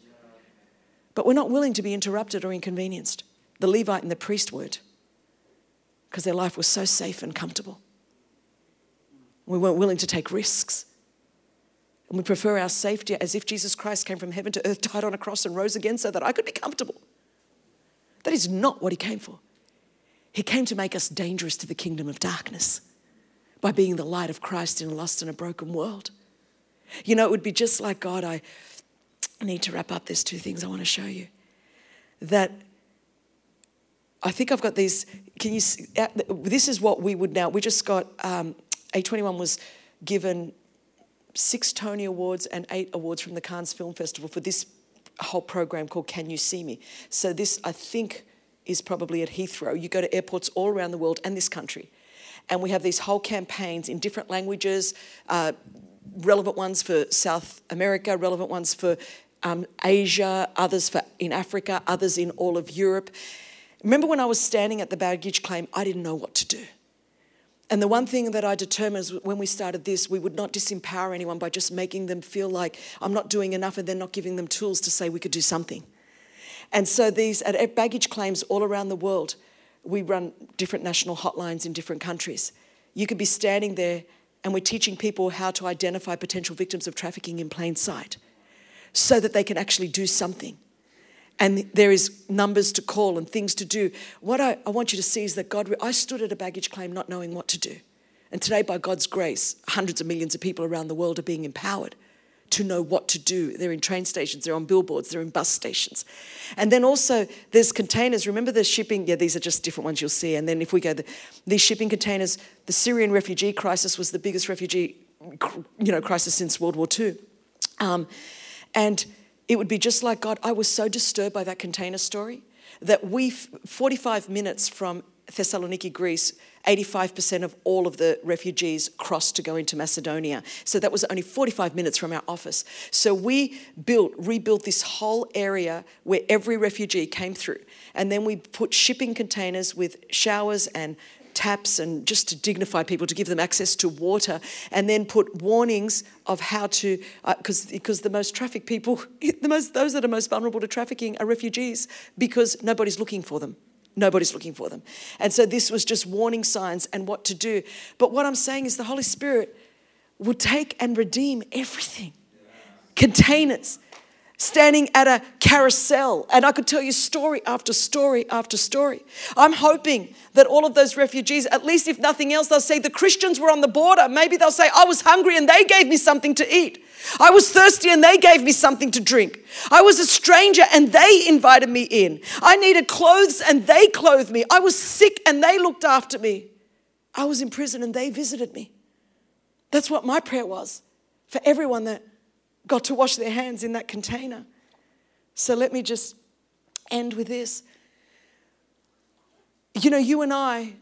But we're not willing to be interrupted or inconvenienced. The Levite and the priest weren't because their life was so safe and comfortable. We weren't willing to take risks. And we prefer our safety as if Jesus Christ came from heaven to earth, died on a cross, and rose again so that I could be comfortable. That is not what he came for. He came to make us dangerous to the kingdom of darkness by being the light of Christ in a lost and a broken world. You know, it would be just like God. I I need to wrap up. There's two things I want to show you. That I think I've got these. Can you? See, this is what we would now. We just got um, A21 was given six Tony Awards and eight awards from the Cannes Film Festival for this whole program called Can You See Me? So this, I think, is probably at Heathrow. You go to airports all around the world and this country, and we have these whole campaigns in different languages. Uh, relevant ones for South America, relevant ones for um, Asia, others for, in Africa, others in all of Europe. Remember when I was standing at the baggage claim, I didn't know what to do. And the one thing that I determined is when we started this, we would not disempower anyone by just making them feel like I'm not doing enough and then not giving them tools to say we could do something. And so these at baggage claims all around the world, we run different national hotlines in different countries. You could be standing there and we're teaching people how to identify potential victims of trafficking in plain sight so that they can actually do something. And there is numbers to call and things to do. What I, I want you to see is that God, I stood at a baggage claim not knowing what to do. And today, by God's grace, hundreds of millions of people around the world are being empowered to know what to do. They're in train stations, they're on billboards, they're in bus stations. And then also there's containers. Remember the shipping? Yeah, these are just different ones you'll see. And then if we go, the, these shipping containers, the Syrian refugee crisis was the biggest refugee you know, crisis since World War II. Um, and it would be just like God. I was so disturbed by that container story that we, 45 minutes from Thessaloniki, Greece, 85% of all of the refugees crossed to go into Macedonia. So that was only 45 minutes from our office. So we built, rebuilt this whole area where every refugee came through. And then we put shipping containers with showers and taps and just to dignify people, to give them access to water, and then put warnings of how to, because uh, because the most trafficked people, [LAUGHS] the most those that are most vulnerable to trafficking are refugees because nobody's looking for them. Nobody's looking for them. And so this was just warning signs and what to do. But what I'm saying is the Holy Spirit will take and redeem everything. Containers, standing at a carousel, and I could tell you story after story after story. I'm hoping that all of those refugees, at least if nothing else, they'll say the Christians were on the border. Maybe they'll say, I was hungry and they gave me something to eat. I was thirsty and they gave me something to drink. I was a stranger and they invited me in. I needed clothes and they clothed me. I was sick and they looked after me. I was in prison and they visited me. That's what my prayer was for everyone that got to wash their hands in that container. So let me just end with this. You know, you and I,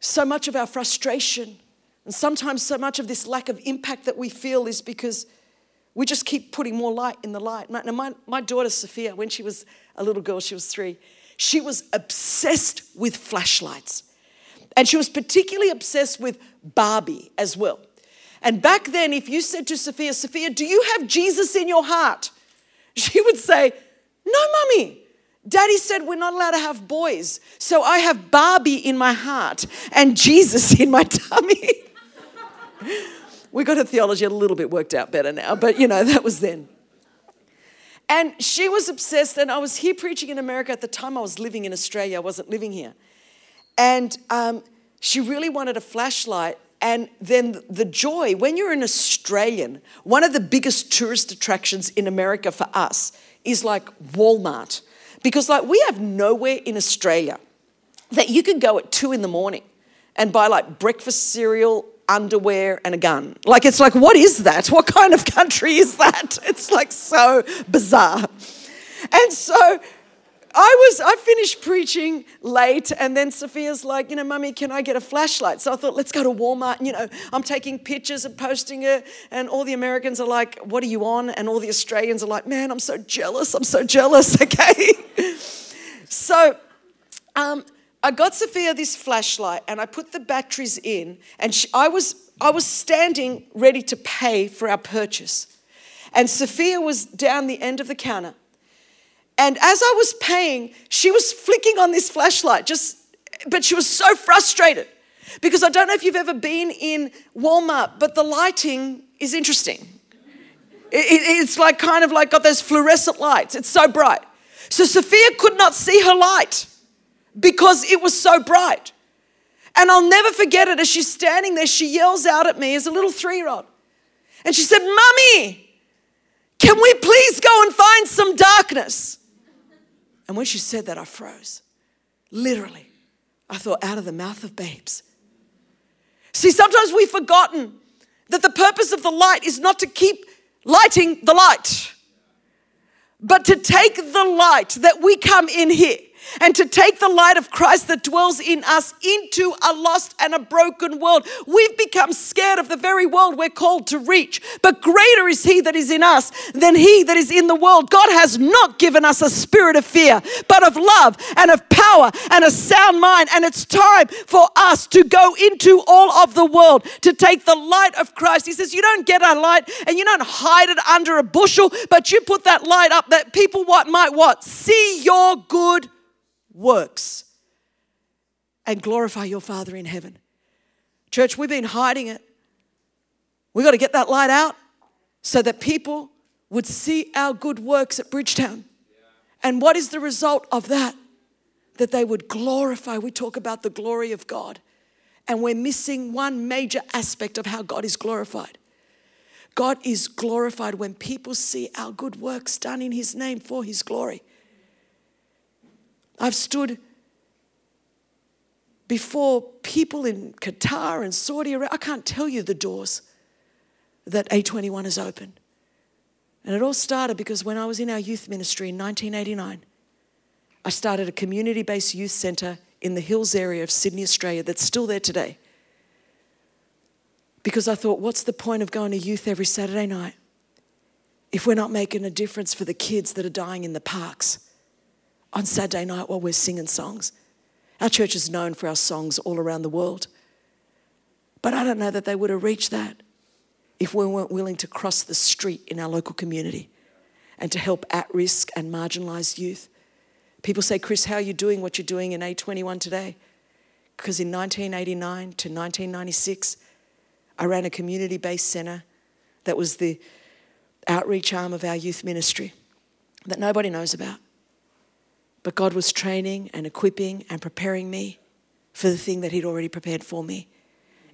so much of our frustration and sometimes so much of this lack of impact that we feel is because we just keep putting more light in the light. Now, my, my daughter Sophia, when she was a little girl, she was three, she was obsessed with flashlights. And she was particularly obsessed with Barbie as well. And back then, if you said to Sophia, Sophia, do you have Jesus in your heart? [LAUGHS] She would say, No, mummy. Daddy said we're not allowed to have boys. So I have Barbie in my heart and Jesus [LAUGHS] in my tummy. [LAUGHS] we got her theology a little bit worked out better now, but you know, that was then. And she was obsessed, and I was here preaching in America at the time I was living in Australia, I wasn't living here. And um, she really wanted a flashlight. And then the joy, when you're an Australian, one of the biggest tourist attractions in America for us is like Walmart. Because, like, we have nowhere in Australia that you can go at two in the morning and buy like breakfast cereal underwear and a gun. Like, it's like, what is that? What kind of [LAUGHS] country is that? It's like so bizarre. And so I was, I finished preaching late, and then Sophia's like, you know, mummy, can I get a flashlight? So I thought, let's go to Walmart. And, you know, I'm taking pictures and posting it, and all the Americans are like, what are you on? And all the Australians are like, man, I'm so jealous. I'm so jealous, [LAUGHS] okay? so, um, I got Sophia this flashlight and I put the batteries in, and she, I, was, I was standing ready to pay for our purchase. And Sophia was down the end of the counter. And as I was paying, she was flicking on this flashlight, just, but she was so frustrated. Because I don't know if you've ever been in Walmart, but the lighting is interesting. It, it, it's like kind of like got those fluorescent lights, it's so bright. So Sophia could not see her light because it was so bright. And I'll never forget it as she's standing there, she yells out at me as a little three year old. And she said, Mummy, can we please go and find some darkness? And when she said that, I froze. Literally. I thought, out of the mouth of babes. See, sometimes we've forgotten that the purpose of the light is not to keep lighting the light, but to take the light that we come in here and to take the light of Christ that dwells in us into a lost and a broken world. We've become scared of the very world we're called to reach, but greater is He that is in us than He that is in the world. God has not given us a spirit of fear, but of love and of power and a sound mind. And it's time for us to go into all of the world to take the light of Christ. He says, You don't get a light and you don't hide it under a bushel, but you put that light up that people what might what? See your good works and glorify your Father in heaven. Church, we've been hiding it. We've got to get that light out so that people would see our good works at Bridgetown. And what is the result of that? That they would glorify. We talk about the glory of God, and we're missing one major aspect of how God is glorified. God is glorified when people see our good works done in His name for His glory. I've stood before people in Qatar and Saudi Arabia. I can't tell you the doors that A21 has opened. And it all started because when I was in our youth ministry in 1989, I started a community based youth centre in the hills area of Sydney, Australia, that's still there today. Because I thought, what's the point of going to youth every Saturday night if we're not making a difference for the kids that are dying in the parks? On Saturday night while we're singing songs. Our church is known for our songs all around the world. But I don't know that they would have reached that if we weren't willing to cross the street in our local community and to help at risk and marginalised youth. People say, Chris, how are you doing what you're doing in A21 today? Because in 1989 to 1996, I ran a community based centre that was the outreach arm of our youth ministry that nobody knows about. But God was training and equipping and preparing me for the thing that He'd already prepared for me.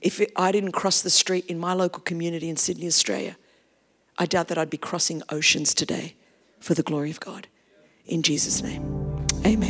If it, I didn't cross the street in my local community in Sydney, Australia, I doubt that I'd be crossing oceans today for the glory of God. In Jesus' name, amen.